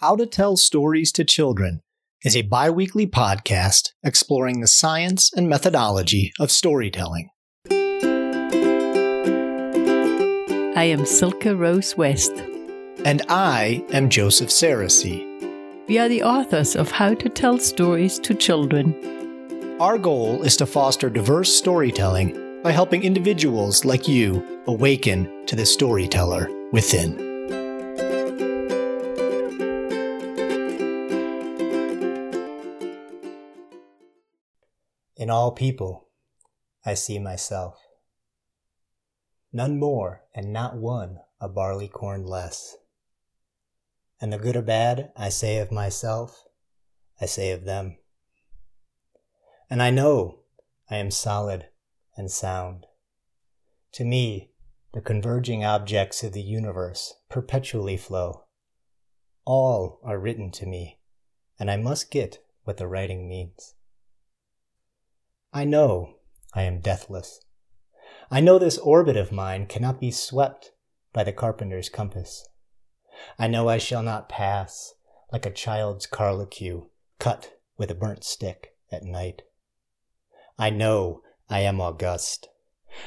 How to Tell Stories to Children is a bi weekly podcast exploring the science and methodology of storytelling. I am Silke Rose West. And I am Joseph Sarosy. We are the authors of How to Tell Stories to Children. Our goal is to foster diverse storytelling by helping individuals like you awaken to the storyteller within. In all people, I see myself. None more, and not one a barley corn less. And the good or bad I say of myself, I say of them. And I know I am solid and sound. To me, the converging objects of the universe perpetually flow. All are written to me, and I must get what the writing means. I know I am deathless. I know this orbit of mine cannot be swept by the carpenter's compass. I know I shall not pass like a child's carlicue cut with a burnt stick at night. I know I am august.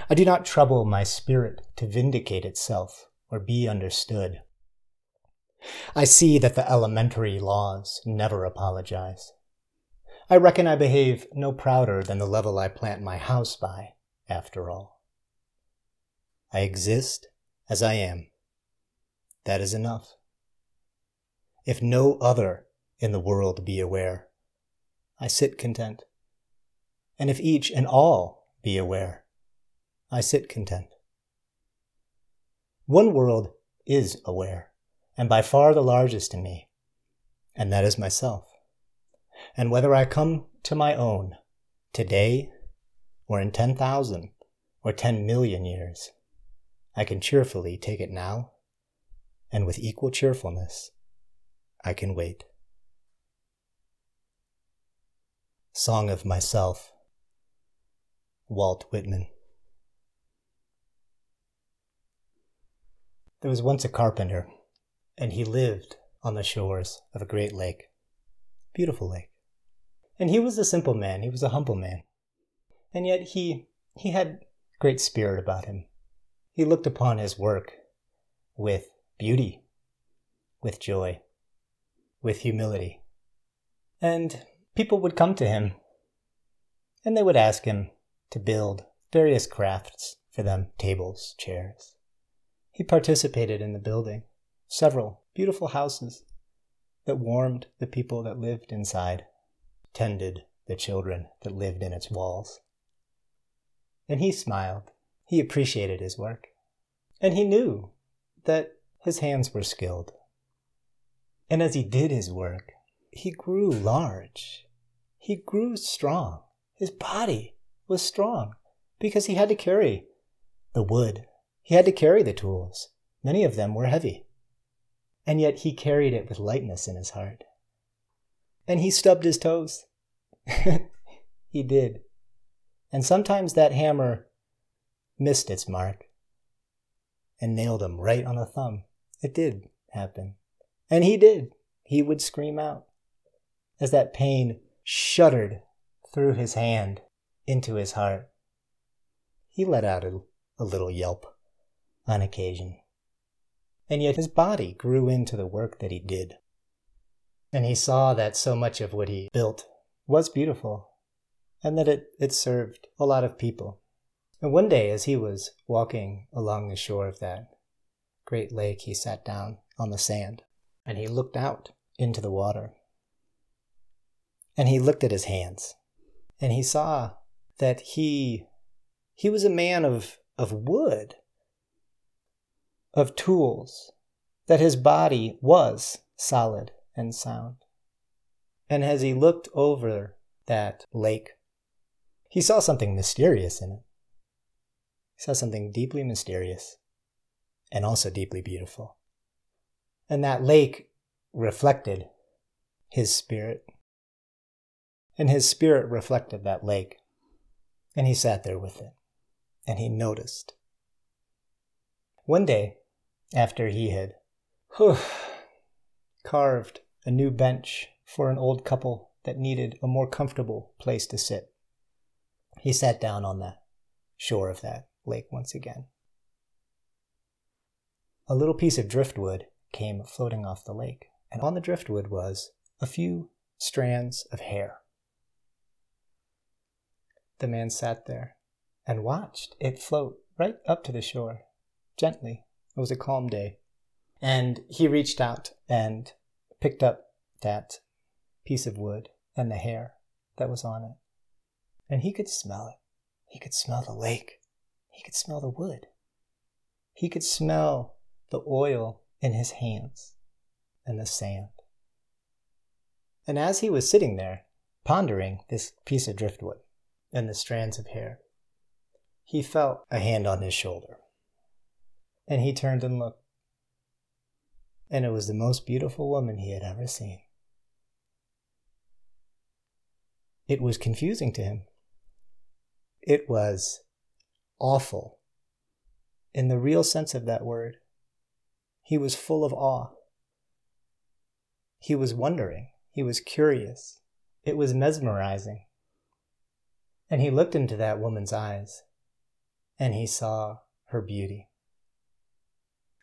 I do not trouble my spirit to vindicate itself or be understood. I see that the elementary laws never apologize. I reckon I behave no prouder than the level I plant my house by, after all. I exist as I am. That is enough. If no other in the world be aware, I sit content. And if each and all be aware, I sit content. One world is aware, and by far the largest in me, and that is myself and whether I come to my own today or in 10,000 or 10 million years, I can cheerfully take it now, and with equal cheerfulness, I can wait. Song of Myself, Walt Whitman. There was once a carpenter, and he lived on the shores of a great lake. Beautiful lake. And he was a simple man, he was a humble man. And yet he he had great spirit about him. He looked upon his work with beauty, with joy, with humility. And people would come to him and they would ask him to build various crafts for them tables, chairs. He participated in the building several beautiful houses that warmed the people that lived inside tended the children that lived in its walls. And he smiled. He appreciated his work. And he knew that his hands were skilled. And as he did his work, he grew large. He grew strong. His body was strong because he had to carry the wood. He had to carry the tools. Many of them were heavy. And yet he carried it with lightness in his heart and he stubbed his toes. he did. And sometimes that hammer missed its mark and nailed him right on the thumb. It did happen. And he did. He would scream out as that pain shuddered through his hand into his heart. He let out a, a little yelp on occasion. And yet his body grew into the work that he did. And he saw that so much of what he built was beautiful and that it, it served a lot of people. And one day, as he was walking along the shore of that great lake, he sat down on the sand and he looked out into the water. And he looked at his hands and he saw that he he was a man of, of wood, of tools, that his body was solid and sound. And as he looked over that lake, he saw something mysterious in it. He saw something deeply mysterious and also deeply beautiful. And that lake reflected his spirit. And his spirit reflected that lake. And he sat there with it. And he noticed. One day, after he had whew, carved a new bench for an old couple that needed a more comfortable place to sit. He sat down on the shore of that lake once again. A little piece of driftwood came floating off the lake, and on the driftwood was a few strands of hair. The man sat there and watched it float right up to the shore, gently. It was a calm day. And he reached out and picked up that piece of wood and the hair that was on it. And he could smell it. He could smell the lake. He could smell the wood. He could smell the oil in his hands and the sand. And as he was sitting there, pondering this piece of driftwood and the strands of hair, he felt a hand on his shoulder. And he turned and looked. And it was the most beautiful woman he had ever seen. It was confusing to him. It was awful. In the real sense of that word, he was full of awe. He was wondering. He was curious. It was mesmerizing. And he looked into that woman's eyes, and he saw her beauty.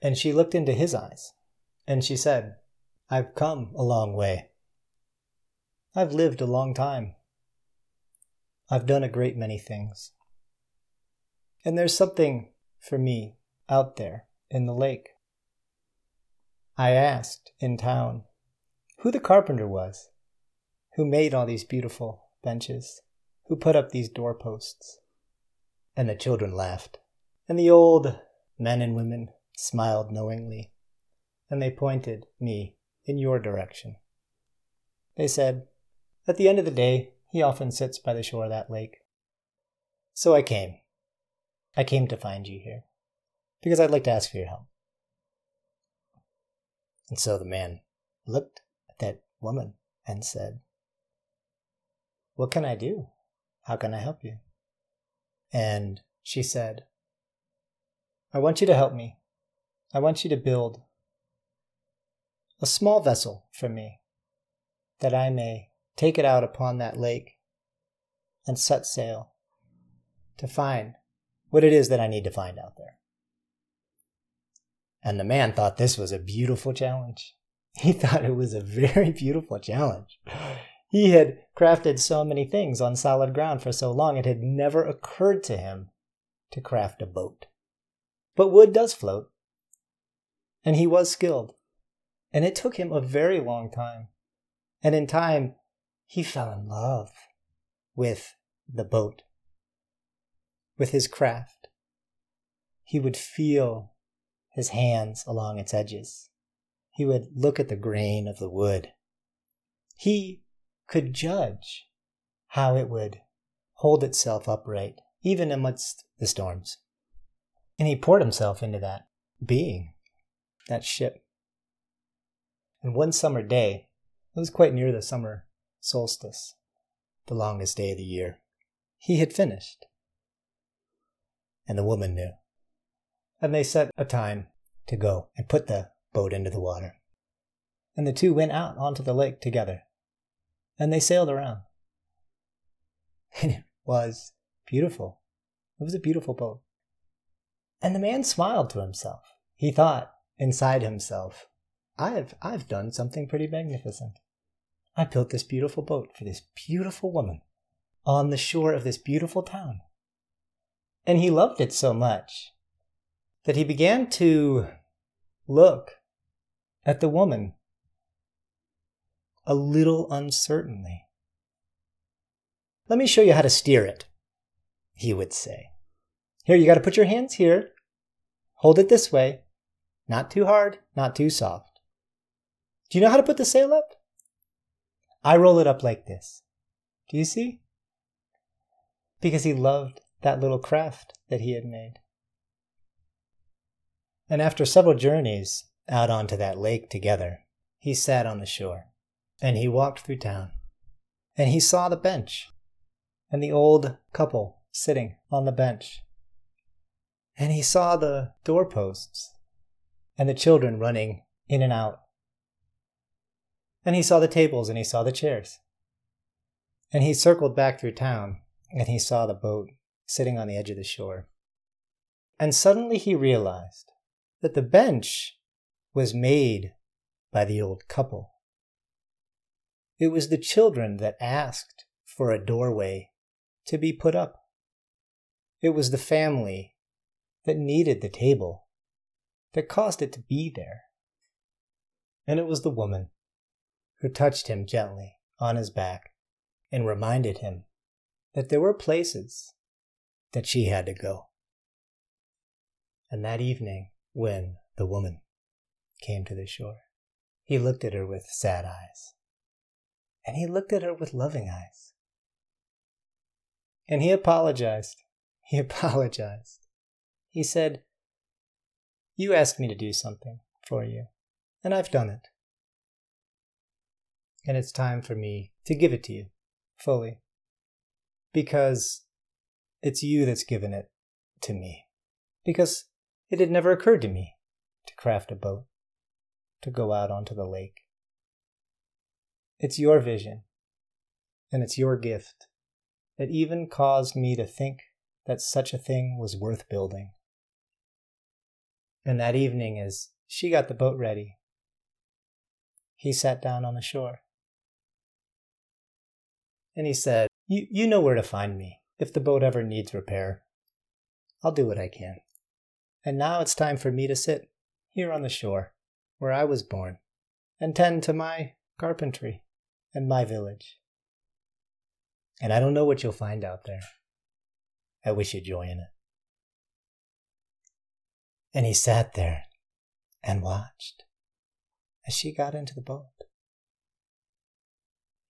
And she looked into his eyes, and she said, I've come a long way. I've lived a long time. I've done a great many things. And there's something for me out there in the lake. I asked in town who the carpenter was, who made all these beautiful benches, who put up these doorposts. And the children laughed, and the old men and women smiled knowingly, and they pointed me in your direction. They said, At the end of the day, he often sits by the shore of that lake. So I came. I came to find you here, because I'd like to ask for your help. And so the man looked at that woman and said, What can I do? How can I help you? And she said, I want you to help me. I want you to build a small vessel for me that I may take it out upon that lake and set sail to find what it is that I need to find out there. And the man thought this was a beautiful challenge. He thought it was a very beautiful challenge. He had crafted so many things on solid ground for so long, it had never occurred to him to craft a boat. But wood does float, and he was skilled. And it took him a very long time. And in time, he fell in love with the boat, with his craft. He would feel his hands along its edges. He would look at the grain of the wood. He could judge how it would hold itself upright, even amidst the storms. And he poured himself into that being, that ship. And one summer day, it was quite near the summer solstice, the longest day of the year, he had finished. And the woman knew and they set a time to go and put the boat into the water. And the two went out onto the lake together, and they sailed around. And it was beautiful. It was a beautiful boat. And the man smiled to himself. He thought inside himself, I've, I've done something pretty magnificent. I built this beautiful boat for this beautiful woman on the shore of this beautiful town. And he loved it so much that he began to look at the woman a little uncertainly. Let me show you how to steer it, he would say. Here, you got to put your hands here. Hold it this way. Not too hard, not too soft. Do you know how to put the sail up? I roll it up like this. Do you see? Because he loved that little craft that he had made. And after several journeys out onto that lake together, he sat on the shore and he walked through town. And he saw the bench and the old couple sitting on the bench. And he saw the doorposts and the children running in and out. And he saw the tables and he saw the chairs. And he circled back through town and he saw the boat sitting on the edge of the shore. And suddenly he realized that the bench was made by the old couple. It was the children that asked for a doorway to be put up. It was the family that needed the table that caused it to be there. And it was the woman who touched him gently on his back and reminded him that there were places that she had to go. And that evening, when the woman came to the shore, he looked at her with sad eyes. And he looked at her with loving eyes. And he apologized. He apologized. He said, You asked me to do something for you, and I've done it. And it's time for me to give it to you fully. Because it's you that's given it to me. Because it had never occurred to me to craft a boat, to go out onto the lake. It's your vision, and it's your gift that even caused me to think that such a thing was worth building. And that evening, as she got the boat ready, he sat down on the shore. And he said, you, you know where to find me if the boat ever needs repair. I'll do what I can. And now it's time for me to sit here on the shore where I was born and tend to my carpentry and my village. And I don't know what you'll find out there. I wish you joy in it. And he sat there and watched as she got into the boat.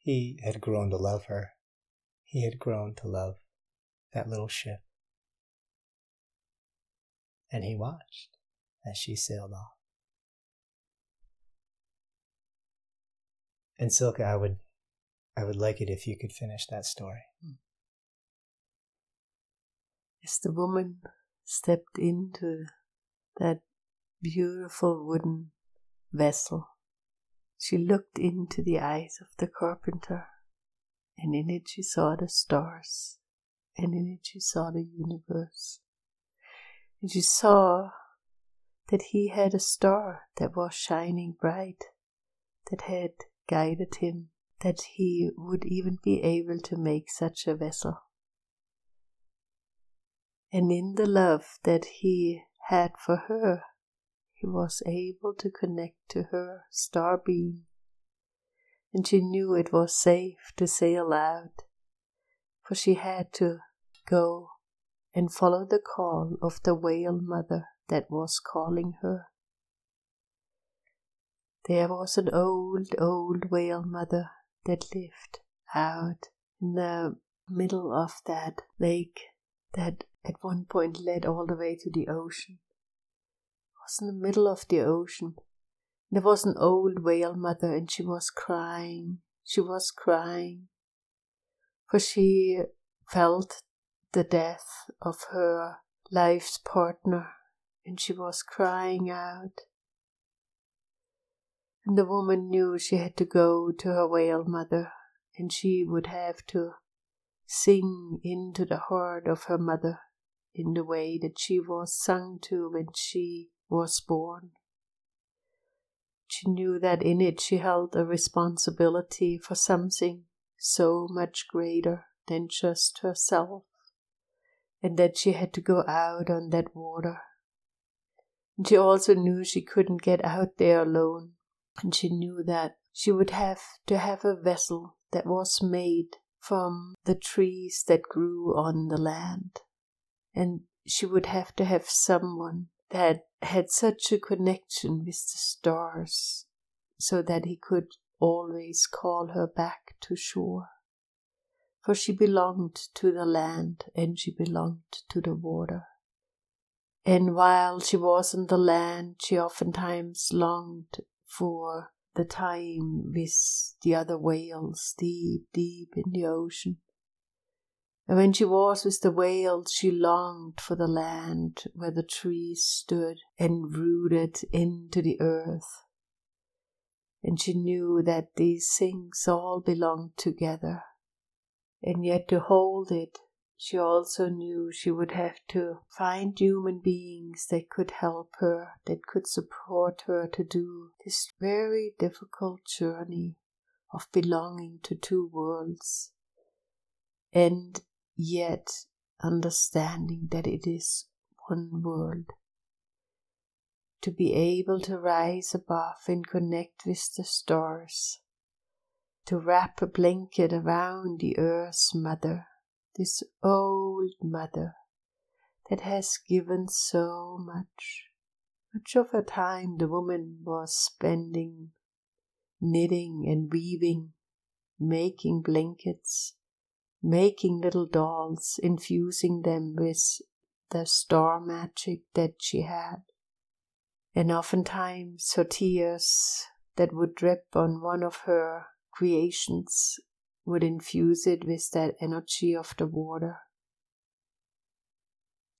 He had grown to love her. He had grown to love that little ship. And he watched as she sailed off. And Silke, I would I would like it if you could finish that story. As the woman stepped into that beautiful wooden vessel, she looked into the eyes of the carpenter, and in it she saw the stars, and in it she saw the universe. And she saw that he had a star that was shining bright, that had guided him that he would even be able to make such a vessel. And in the love that he had for her, he was able to connect to her star beam. And she knew it was safe to say aloud, for she had to go and follow the call of the whale mother that was calling her. There was an old, old whale mother that lived out in the middle of that lake that at one point led all the way to the ocean. Was in the middle of the ocean. There was an old whale mother, and she was crying. She was crying, for she felt the death of her life's partner, and she was crying out. And the woman knew she had to go to her whale mother, and she would have to sing into the heart of her mother in the way that she was sung to when she was born. She knew that in it she held a responsibility for something so much greater than just herself, and that she had to go out on that water. And she also knew she couldn't get out there alone and she knew that she would have to have a vessel that was made from the trees that grew on the land. And she would have to have someone that had such a connection with the stars so that he could always call her back to shore. For she belonged to the land and she belonged to the water. And while she was on the land, she oftentimes longed for the time with the other whales deep, deep in the ocean. And when she was with the whales, she longed for the land where the trees stood and rooted into the earth. And she knew that these things all belonged together. And yet to hold it, she also knew she would have to find human beings that could help her, that could support her to do this very difficult journey of belonging to two worlds. And yet understanding that it is one world to be able to rise above and connect with the stars, to wrap a blanket around the earth's mother, this old mother that has given so much. Much of her time the woman was spending knitting and weaving, making blankets, making little dolls, infusing them with the star magic that she had and oftentimes her tears that would drip on one of her creations would infuse it with that energy of the water.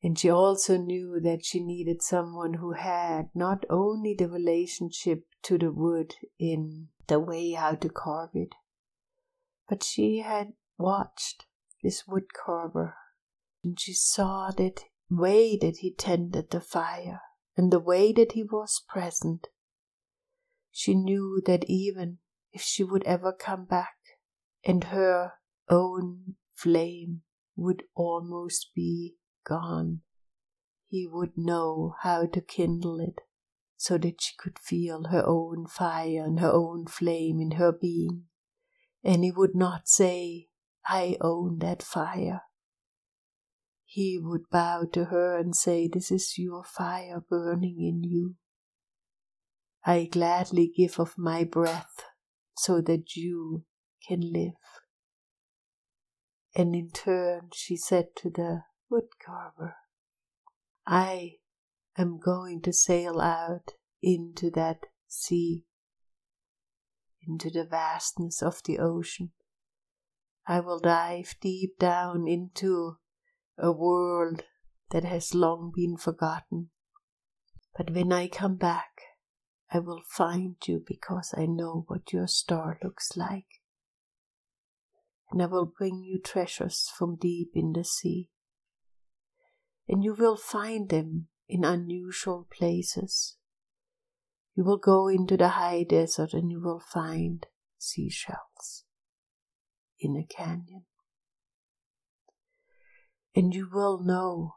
And she also knew that she needed someone who had not only the relationship to the wood in the way how to carve it, but she had watched this wood carver and she saw that way that he tended the fire and the way that he was present, she knew that even if she would ever come back and her own flame would almost be gone, he would know how to kindle it so that she could feel her own fire and her own flame in her being. And he would not say, I own that fire he would bow to her and say, This is your fire burning in you. I gladly give of my breath so that you can live. And in turn she said to the woodcarver, I am going to sail out into that sea, into the vastness of the ocean. I will dive deep down into a world that has long been forgotten. But when I come back, I will find you because I know what your star looks like. And I will bring you treasures from deep in the sea. And you will find them in unusual places. You will go into the high desert and you will find seashells in a canyon and you will know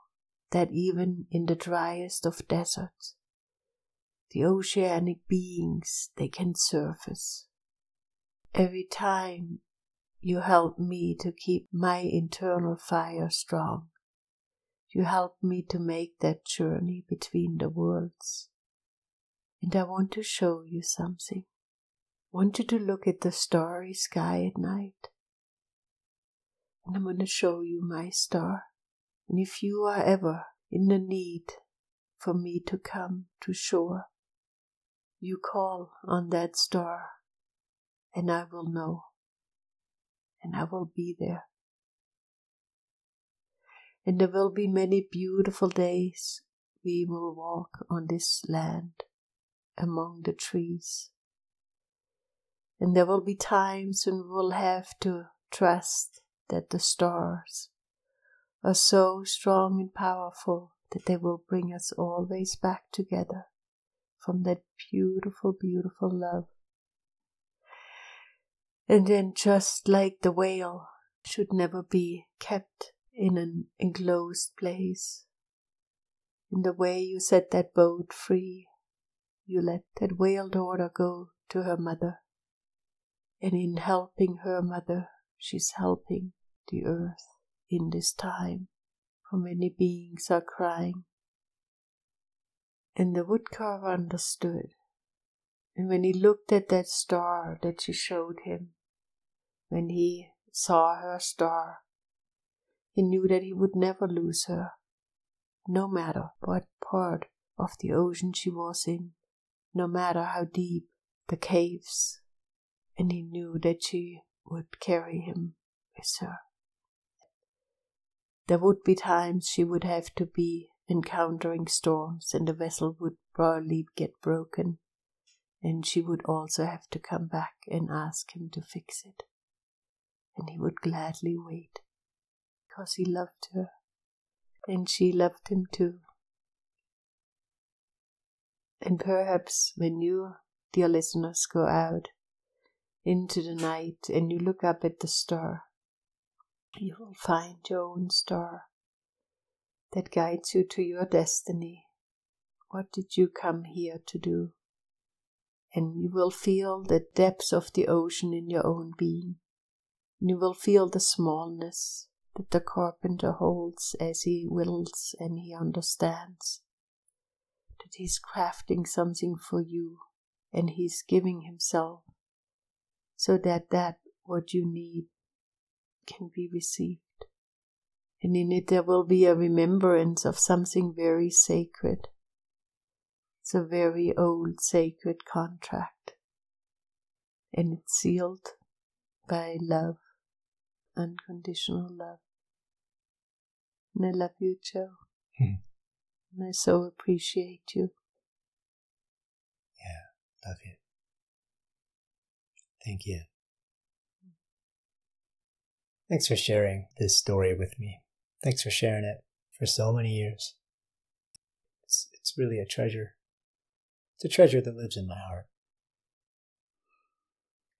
that even in the driest of deserts, the oceanic beings they can surface. Every time you help me to keep my internal fire strong, you help me to make that journey between the worlds. And I want to show you something. I want you to look at the starry sky at night. And I'm going to show you my star. And if you are ever in the need for me to come to shore, you call on that star, and I will know, and I will be there. And there will be many beautiful days we will walk on this land among the trees. And there will be times when we will have to trust that the stars are so strong and powerful that they will bring us always back together from that beautiful, beautiful love. And then, just like the whale should never be kept in an enclosed place, in the way you set that boat free, you let that whale daughter go to her mother. And in helping her mother, she's helping the earth in this time, for many beings are crying. And the woodcarver understood. And when he looked at that star that she showed him, when he saw her star, he knew that he would never lose her, no matter what part of the ocean she was in, no matter how deep the caves, and he knew that she would carry him with her. There would be times she would have to be encountering storms and the vessel would probably get broken. And she would also have to come back and ask him to fix it. And he would gladly wait because he loved her and she loved him too. And perhaps when you, dear listeners, go out into the night and you look up at the star, you will find your own star that guides you to your destiny. What did you come here to do? And you will feel the depths of the ocean in your own being. And you will feel the smallness that the carpenter holds as he wills and he understands that he's crafting something for you and he's giving himself so that that what you need can be received. And in it there will be a remembrance of something very sacred. It's a very old sacred contract. And it's sealed by love, unconditional love. And I love you, Joe. Hmm. And I so appreciate you. Yeah, love you. Thank you. Thanks for sharing this story with me. Thanks for sharing it for so many years. It's, it's really a treasure. It's a treasure that lives in my heart.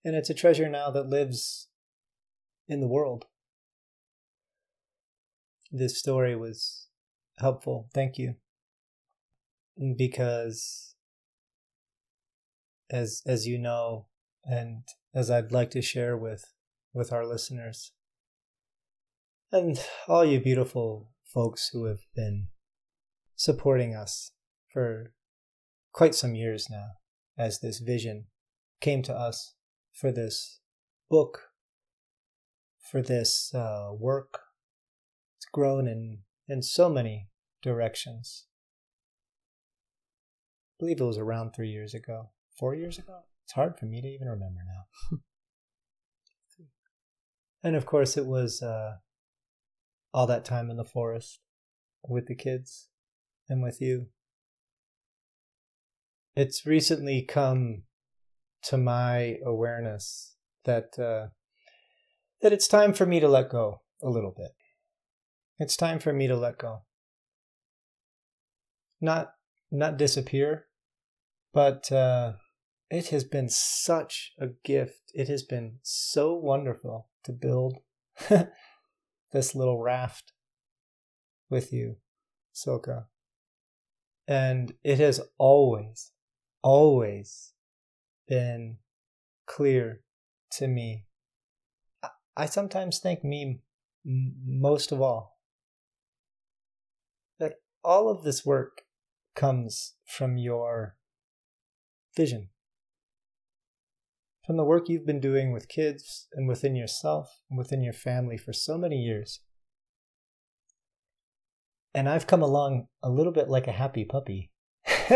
And it's a treasure now that lives in the world. This story was helpful. Thank you. Because as as you know and as I'd like to share with with our listeners and all you beautiful folks who have been supporting us for quite some years now as this vision came to us for this book for this uh, work. It's grown in in so many directions. I believe it was around three years ago four years ago. It's hard for me to even remember now. And of course it was uh, all that time in the forest with the kids and with you. It's recently come to my awareness that uh, that it's time for me to let go a little bit. It's time for me to let go. Not not disappear, but uh, it has been such a gift. It has been so wonderful to build this little raft with you, Silke. And it has always, always been clear to me. I sometimes think me most of all. That all of this work comes from your vision from the work you've been doing with kids and within yourself and within your family for so many years. And I've come along a little bit like a happy puppy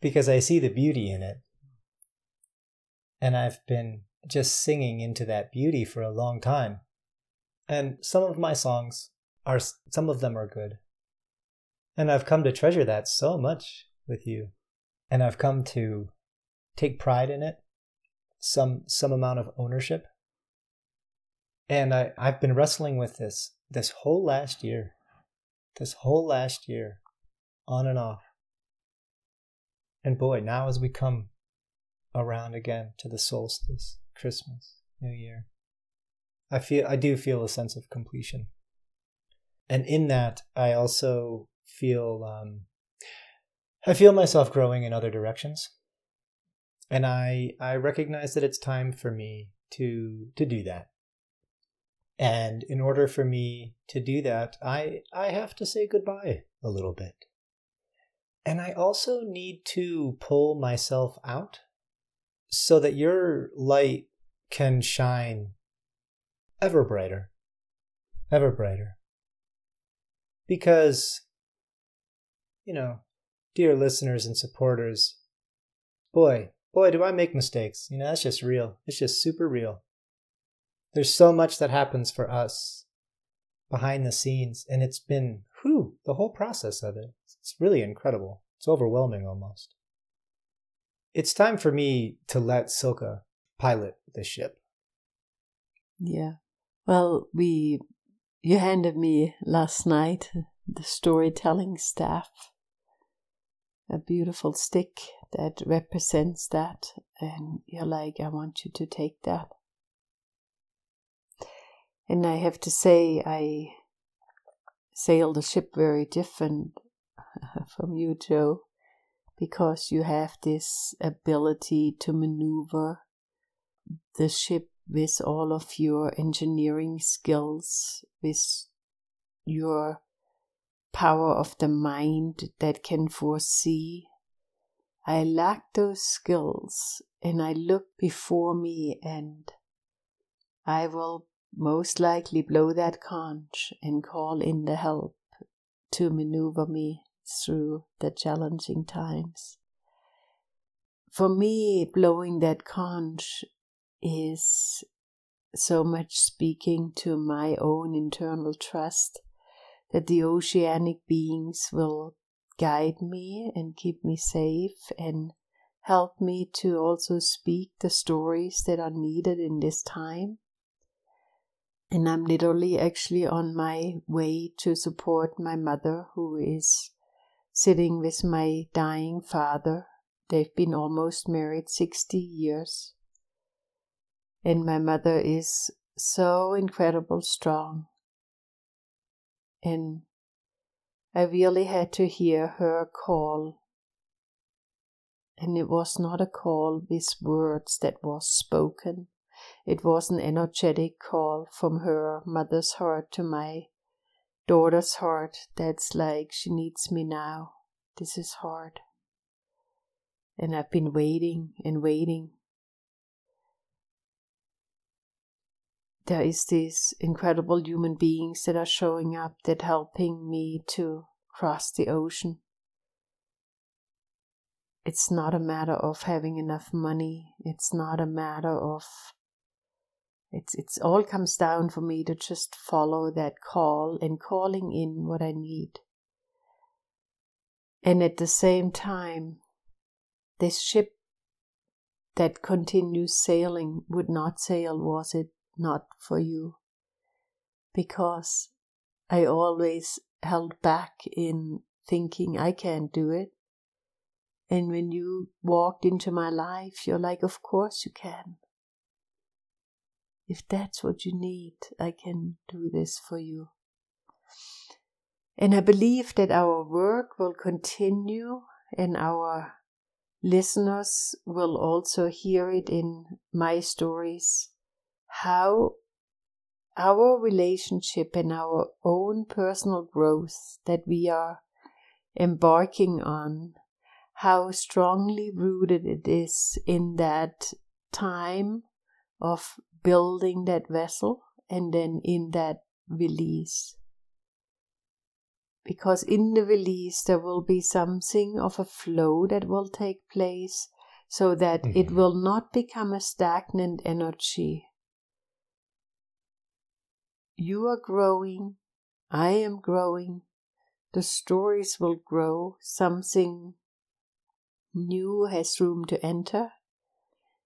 because I see the beauty in it. And I've been just singing into that beauty for a long time. And some of my songs are, some of them are good. And I've come to treasure that so much with you. And I've come to take pride in it, some some amount of ownership. And I, I've been wrestling with this this whole last year. This whole last year, on and off. And boy, now as we come around again to the solstice, Christmas, New Year, I feel I do feel a sense of completion. And in that, I also feel um, I feel myself growing in other directions and I I recognize that it's time for me to to do that. And in order for me to do that, I I have to say goodbye a little bit. And I also need to pull myself out so that your light can shine ever brighter, ever brighter. Because, you know, dear listeners and supporters, boy, boy, do I make mistakes. You know, that's just real. It's just super real. There's so much that happens for us behind the scenes, and it's been, whew, the whole process of it. It's really incredible. It's overwhelming almost. it's time for me to let Silke pilot the ship. Yeah. Well, we you handed me last night the storytelling staff. A beautiful stick that represents that and you're like I want you to take that. And I have to say I sail the ship very different from you, Joe, because you have this ability to maneuver the ship with all of your engineering skills, with your power of the mind that can foresee. I lack those skills and I look before me and I will most likely blow that conch and call in the help to maneuver me through the challenging times. For me, blowing that conch is so much speaking to my own internal trust that the oceanic beings will guide me and keep me safe and help me to also speak the stories that are needed in this time. And I'm literally actually on my way to support my mother, who is sitting with my dying father. They've been almost married 60 years. And my mother is so incredible strong. And I really had to hear her call. And it was not a call with words that was spoken. It was an energetic call from her mother's heart to my daughter's heart that's like, she needs me now. This is hard. And I've been waiting and waiting. There is these incredible human beings that are showing up that helping me to cross the ocean. It's not a matter of having enough money. It's not a matter of it's it's all comes down for me to just follow that call and calling in what I need. And at the same time, this ship that continues sailing would not sail, was it not for you? Because I always held back in thinking I can't do it. And when you walked into my life, you're like, of course you can. If that's what you need, I can do this for you. And I believe that our work will continue and our listeners will also hear it in my stories how our relationship and our own personal growth that we are embarking on, how strongly rooted it is in that time of building that vessel and then in that release. Because in the release, there will be something of a flow that will take place so that mm-hmm. it will not become a stagnant energy. You are growing, I am growing, the stories will grow, something new has room to enter,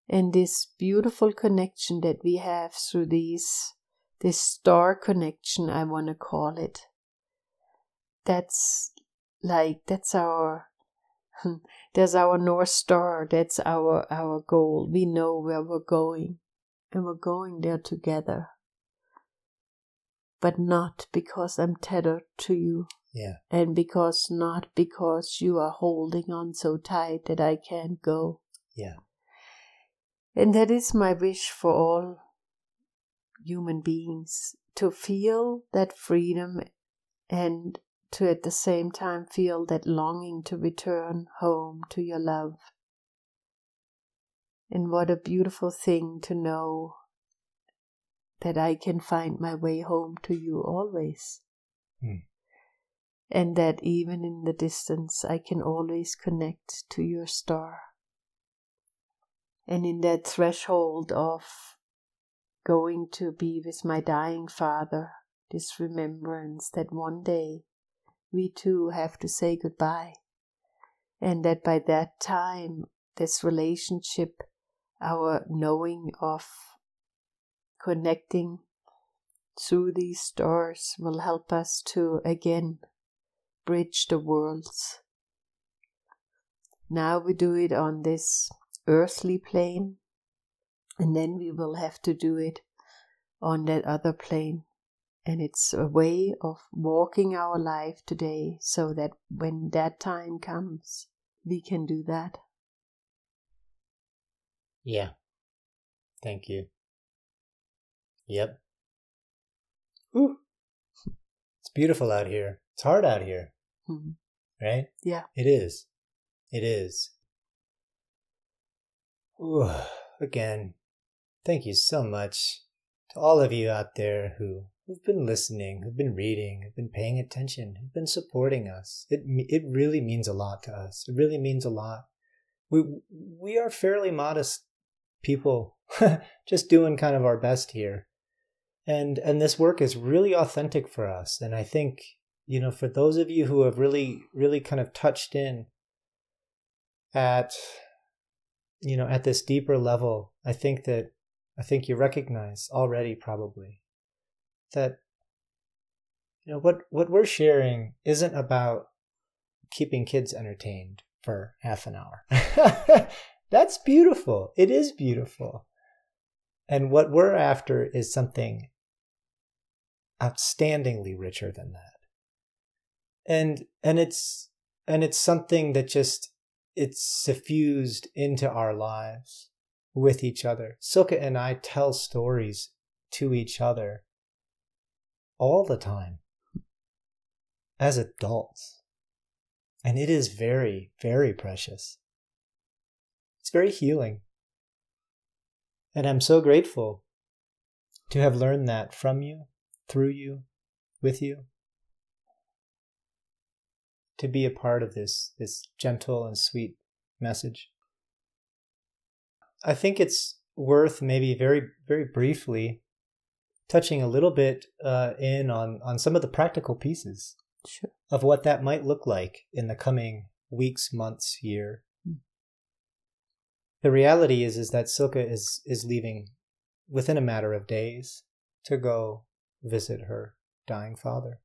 and this beautiful connection that we have through these this star connection i want to call it. That's like that's our that's our north star. That's our our goal. We know where we're going and we're going there together but not because i'm tethered to you. Yeah. And because not because you are holding on so tight that i can't go. Yeah. And that is my wish for all human beings to feel that freedom and to at the same time feel that longing to return home to your love. And what a beautiful thing to know that I can find my way home to you always. Mm. And that even in the distance, I can always connect to your star and in that threshold of going to be with my dying father, this remembrance that one day we too have to say goodbye, and that by that time this relationship, our knowing of connecting through these stars will help us to again bridge the worlds. Now we do it on this earthly plane, and then we will have to do it on that other plane. And it's a way of walking our life today so that when that time comes, we can do that. Yeah. Thank you. Yep. Ooh. It's beautiful out here. It's hard out here. Mm-hmm. Right? Yeah. It is. It is. Ooh. Again, thank you so much to all of you out there who who've been listening, who've been reading, who've been paying attention, who've been supporting us. It it really means a lot to us. It really means a lot. We we are fairly modest people, just doing kind of our best here and and this work is really authentic for us. And i think you know for those of you who have really really kind of touched in at you know at this deeper level i think that i think you recognize already probably that you know what what we're sharing isn't about keeping kids entertained for half an hour. That's beautiful. It is beautiful. And what we're after is something outstandingly richer than that. And and it's and it's something that just it's suffused into our lives with each other. Silke and i tell stories to each other all the time as adults. And it is very very precious. It's very healing. And i'm so grateful to have learned that from you through you, with you, to be a part of this, this gentle and sweet message. I think it's worth maybe very, very briefly touching a little bit uh, in on, on some of the practical pieces sure. of what that might look like in the coming weeks, months, year. Mm. The reality is is that Silke is is leaving within a matter of days to go visit her dying father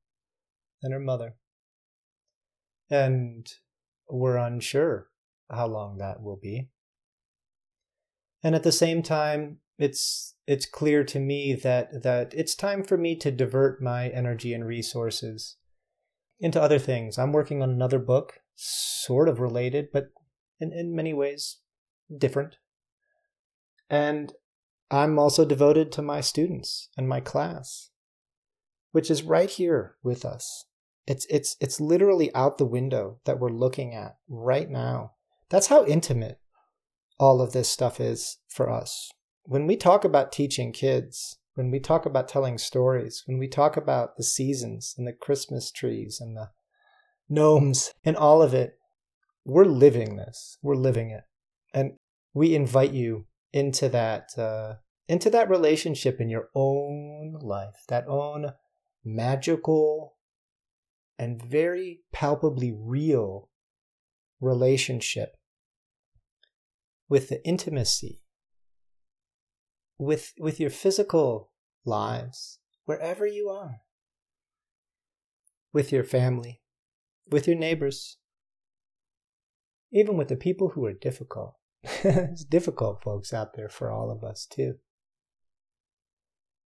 and her mother. And we're unsure how long that will be. And at the same time, it's it's clear to me that that it's time for me to divert my energy and resources into other things. I'm working on another book, sort of related, but in, in many ways different. And I'm also devoted to my students and my class which is right here with us. It's it's it's literally out the window that we're looking at right now. That's how intimate all of this stuff is for us. When we talk about teaching kids, when we talk about telling stories, when we talk about the seasons and the Christmas trees and the gnomes and all of it, we're living this. We're living it, and we invite you into that uh, into that relationship in your own life, that own magical and very palpably real relationship with the intimacy with with your physical lives wherever you are. With your family with your neighbors even with the people who are difficult. It's difficult folks out there for all of us too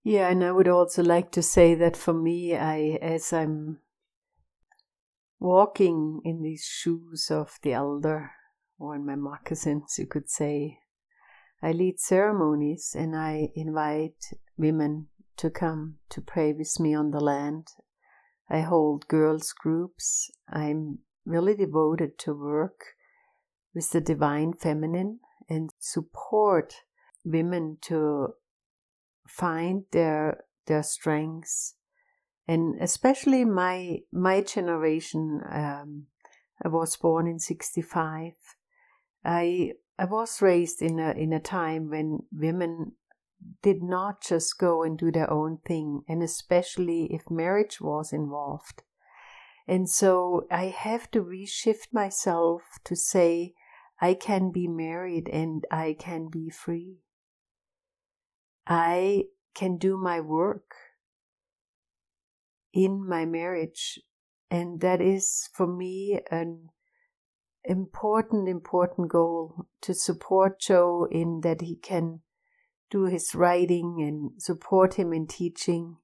yeah, and I would also like to say that for me, I as I'm walking in these shoes of the elder, or in my moccasins, you could say, I lead ceremonies and I invite women to come to pray with me on the land. I hold girls' groups. I'm really devoted to work with the divine feminine and support women to find their their strengths. And especially my my generation um, i was born in 65 i i was raised in a in a time when women did not just go and do their own thing and especially if marriage was involved. And so i have to reshift myself to say I can be married and I can be free. I can do my work in my marriage. And that is for me an important, important goal to support Joe in that he can do his writing and support him in teaching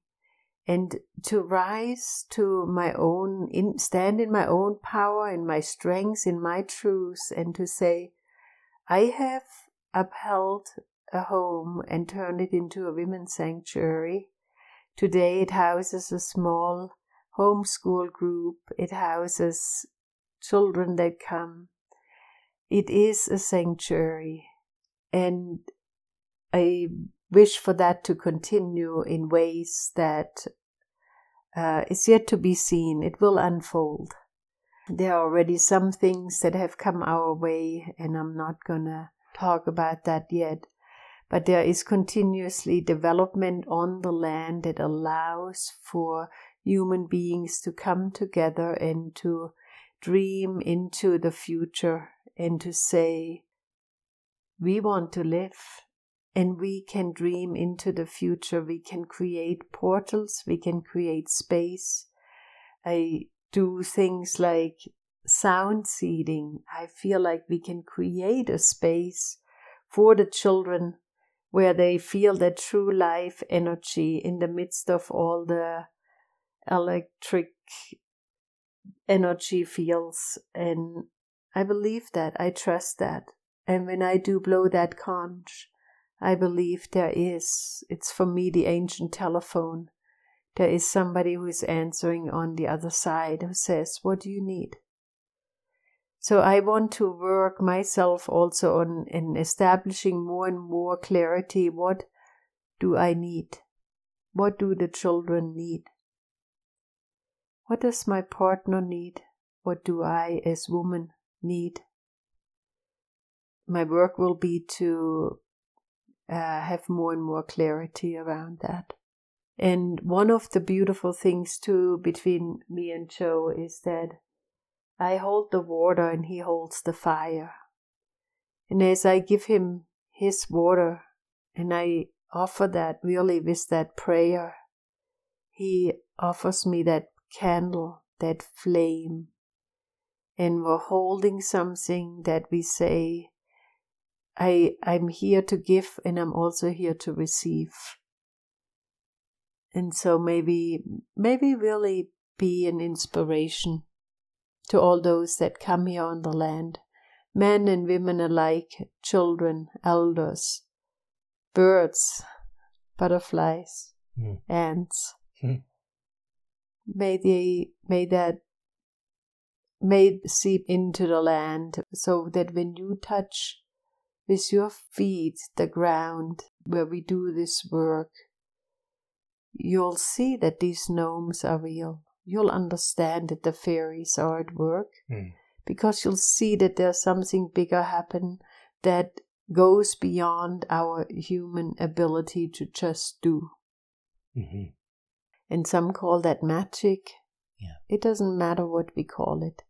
and to rise to my own in, stand in my own power in my strengths in my truths and to say i have upheld a home and turned it into a women's sanctuary today it houses a small homeschool group it houses children that come it is a sanctuary and i wish for that to continue in ways that uh, is yet to be seen. It will unfold. There are already some things that have come our way, and I'm not to talk about that yet. But there is continuously development on the land that allows for human beings to come together and to dream into the future and to say, we want to live and we can dream into the future. We can create portals, we can create space. I do things like sound seeding. I feel like we can create a space for the children where they feel that true life energy in the midst of all the electric energy fields. And I believe that, I trust that. And when I do blow that conch, I believe there is. It's for me the ancient telephone. There is somebody who is answering on the other side who says, What do you need? So I want to work myself also on in establishing more and more clarity. What do I need? What do the children need? What does my partner need? What do I as woman need? My work will be to uh, have more and more clarity around that. And one of the beautiful things too between me and Joe is that I hold the water and he holds the fire. And as I give him his water and I offer that really with that prayer, he offers me that candle, that flame. And we're holding something that we say I I'm here to give and I'm also here to receive. And so maybe maybe really be an inspiration to all those that come here on the land, men and women alike, children, elders, birds, butterflies, mm. ants. Mm. May they may that may seep into the land so that when you touch with your feet the ground where we do this work, you'll see that these gnomes are real. You'll understand that the fairies are at work mm. because you'll see that there's something bigger happen that goes beyond our human ability to just do. Mm-hmm. And some call that magic. Yeah. It doesn't matter what we call it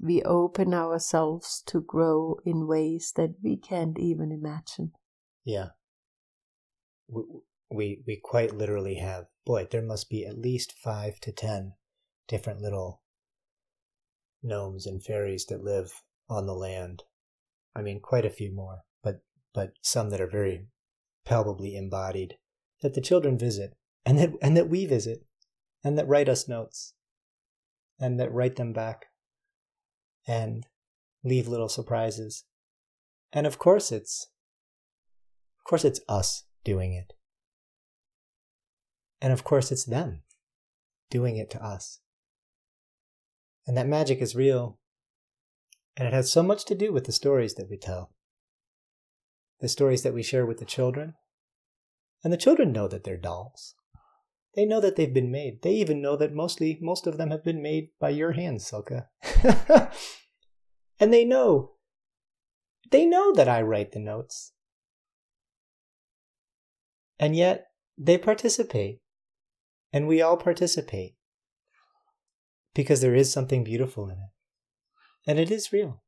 we open ourselves to grow in ways that we can't even imagine. Yeah. We, we, quite literally have, boy, there must be at least five to ten different little gnomes and fairies that live on the land. I mean, quite a few more, but, but some that are very palpably embodied that the children visit and that, and that we visit and that write us notes and that write them back and leave little surprises. And of course it's of course it's us doing it. And of course it's them doing it to us. And that magic is real. And it has so much to do with the stories that we tell. The stories that we share with the children. And the children know that they're dolls. They know that they've been made. They even know that mostly most of them have been made by your hands, Silke. and they know. They know that I write the notes. And yet they participate. And we all participate. Because there is something beautiful in it. And it is real.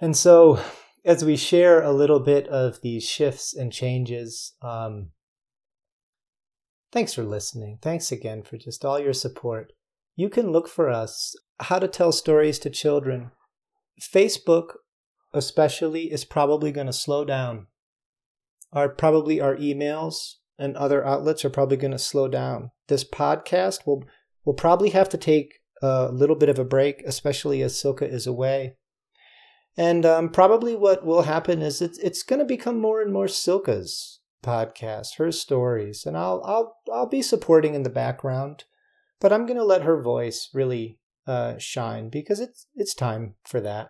And so, as we share a little bit of these shifts and changes, um, thanks for listening. Thanks again for just all your support. You can look for us, How to Tell Stories to Children. Facebook, especially, is probably going to slow down. Our probably our emails and other outlets are probably going to slow down. This podcast will will probably have to take a little bit of a break, especially as Silke is away. And um, probably what will happen is it's it's going to become more and more Silke's podcast, her stories, and I'll I'll I'll be supporting in the background, but I'm going to let her voice really uh, shine because it's it's time for that.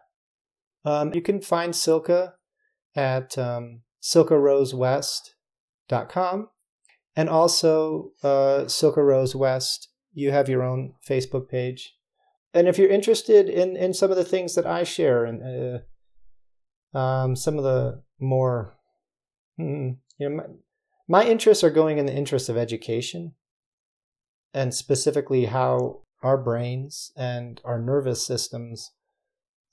Um, you can find Silke at um, silkerosewest.com and also uh, Silke Rose West. You have your own Facebook page and if you're interested in in some of the things that I share and uh, um, some of the more hmm, you know my, my interests are going in the interest of education and specifically how our brains and our nervous systems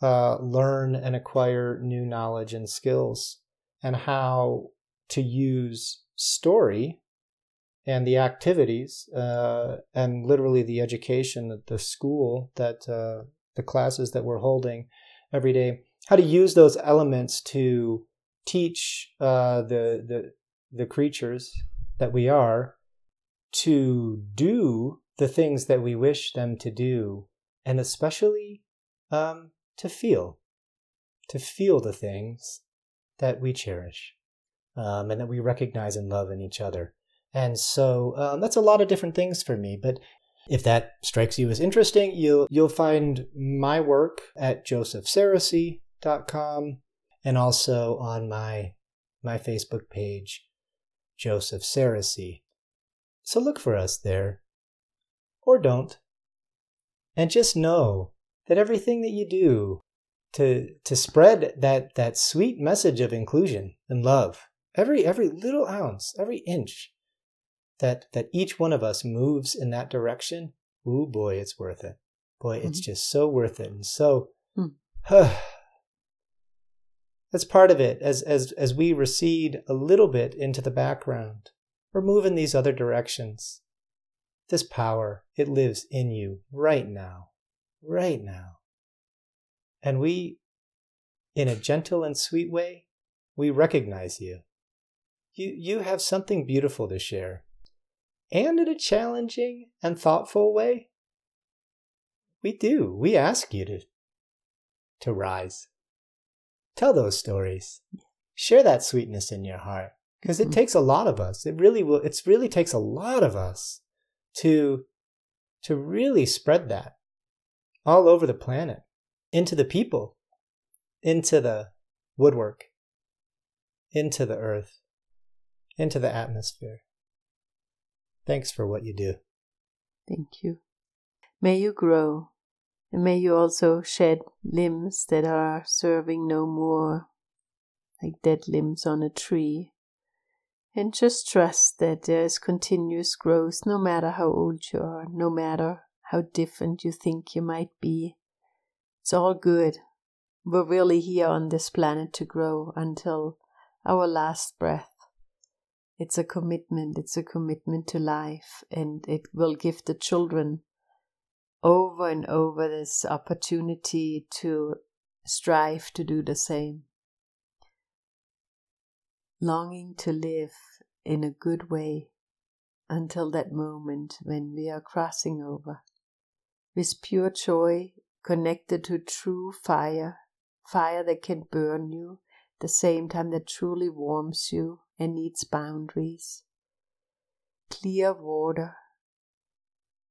uh, learn and acquire new knowledge and skills and how to use story and the activities uh, and literally the education, the school that uh, the classes that we're holding every day, how to use those elements to teach uh, the the the creatures that we are to do the things that we wish them to do, and especially um, to feel, to feel the things that we cherish um, and that we recognize and love in each other. And so um, that's a lot of different things for me. But if that strikes you as interesting, you'll you'll find my work at josephsarosy.com and also on my my Facebook page, Joseph Sarosy. So look for us there. Or don't. And just know that everything that you do to to spread that that sweet message of inclusion and love, every every little ounce, every inch that that each one of us moves in that direction, ooh boy, it's worth it. Boy, mm-hmm. it's just so worth it. And so mm. that's part of it. As as as we recede a little bit into the background, or move in these other directions. This power, it lives in you right now. Right now. And we, in a gentle and sweet way, we recognize you. You, you have something beautiful to share and in a challenging and thoughtful way? We do. We ask you to, to rise. Tell those stories. Share that sweetness in your heart because it mm-hmm. takes a lot of us. It really will. It really takes a lot of us to to really spread that all over the planet into the people, into the woodwork, into the earth, into the atmosphere. Thanks for what you do. Thank you. May you grow, and may you also shed limbs that are serving no more, like dead limbs on a tree. And just trust that there is continuous growth no matter how old you are, no matter how different you think you might be. It's all good. We're really here on this planet to grow until our last breath. It's a commitment, it's a commitment to life, and it will give the children over and over this opportunity to strive to do the same. Longing to live in a good way until that moment when we are crossing over. With pure joy, connected to true fire, fire that can burn you, the same time that truly warms you and needs boundaries. Clear water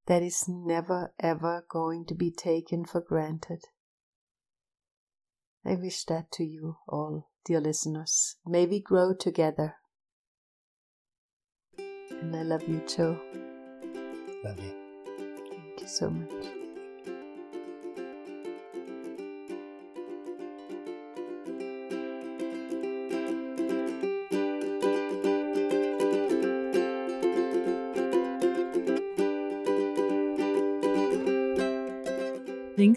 that is never ever going to be taken for granted. I wish that to you all, dear listeners. May we grow together. And I love you too. Love you. Thank you so much.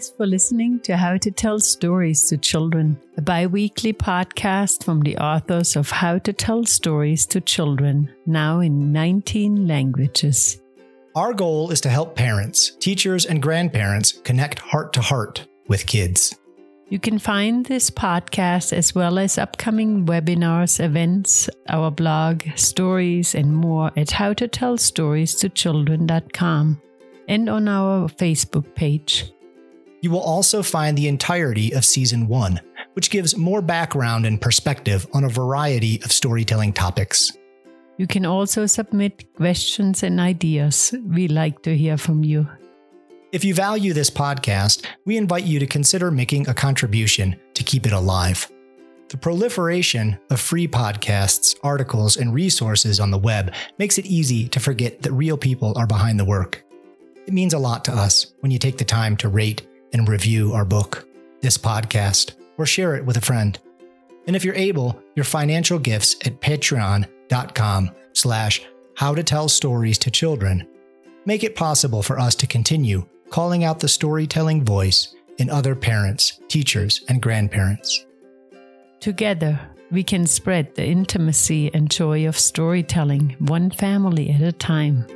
Thanks for listening to How to Tell Stories to Children, a bi weekly podcast from the authors of How to Tell Stories to Children, now in 19 languages. Our goal is to help parents, teachers, and grandparents connect heart to heart with kids. You can find this podcast as well as upcoming webinars, events, our blog, stories, and more at howtotellstoriestochildren.com and on our Facebook page. You will also find the entirety of Season 1, which gives more background and perspective on a variety of storytelling topics. You can also submit questions and ideas. We like to hear from you. If you value this podcast, we invite you to consider making a contribution to keep it alive. The proliferation of free podcasts, articles, and resources on the web makes it easy to forget that real people are behind the work. It means a lot to us when you take the time to rate and review our book, this podcast, or share it with a friend. And if you're able, your financial gifts at patreon.com slash how to tell stories to children make it possible for us to continue calling out the storytelling voice in other parents, teachers, and grandparents. Together, we can spread the intimacy and joy of storytelling one family at a time.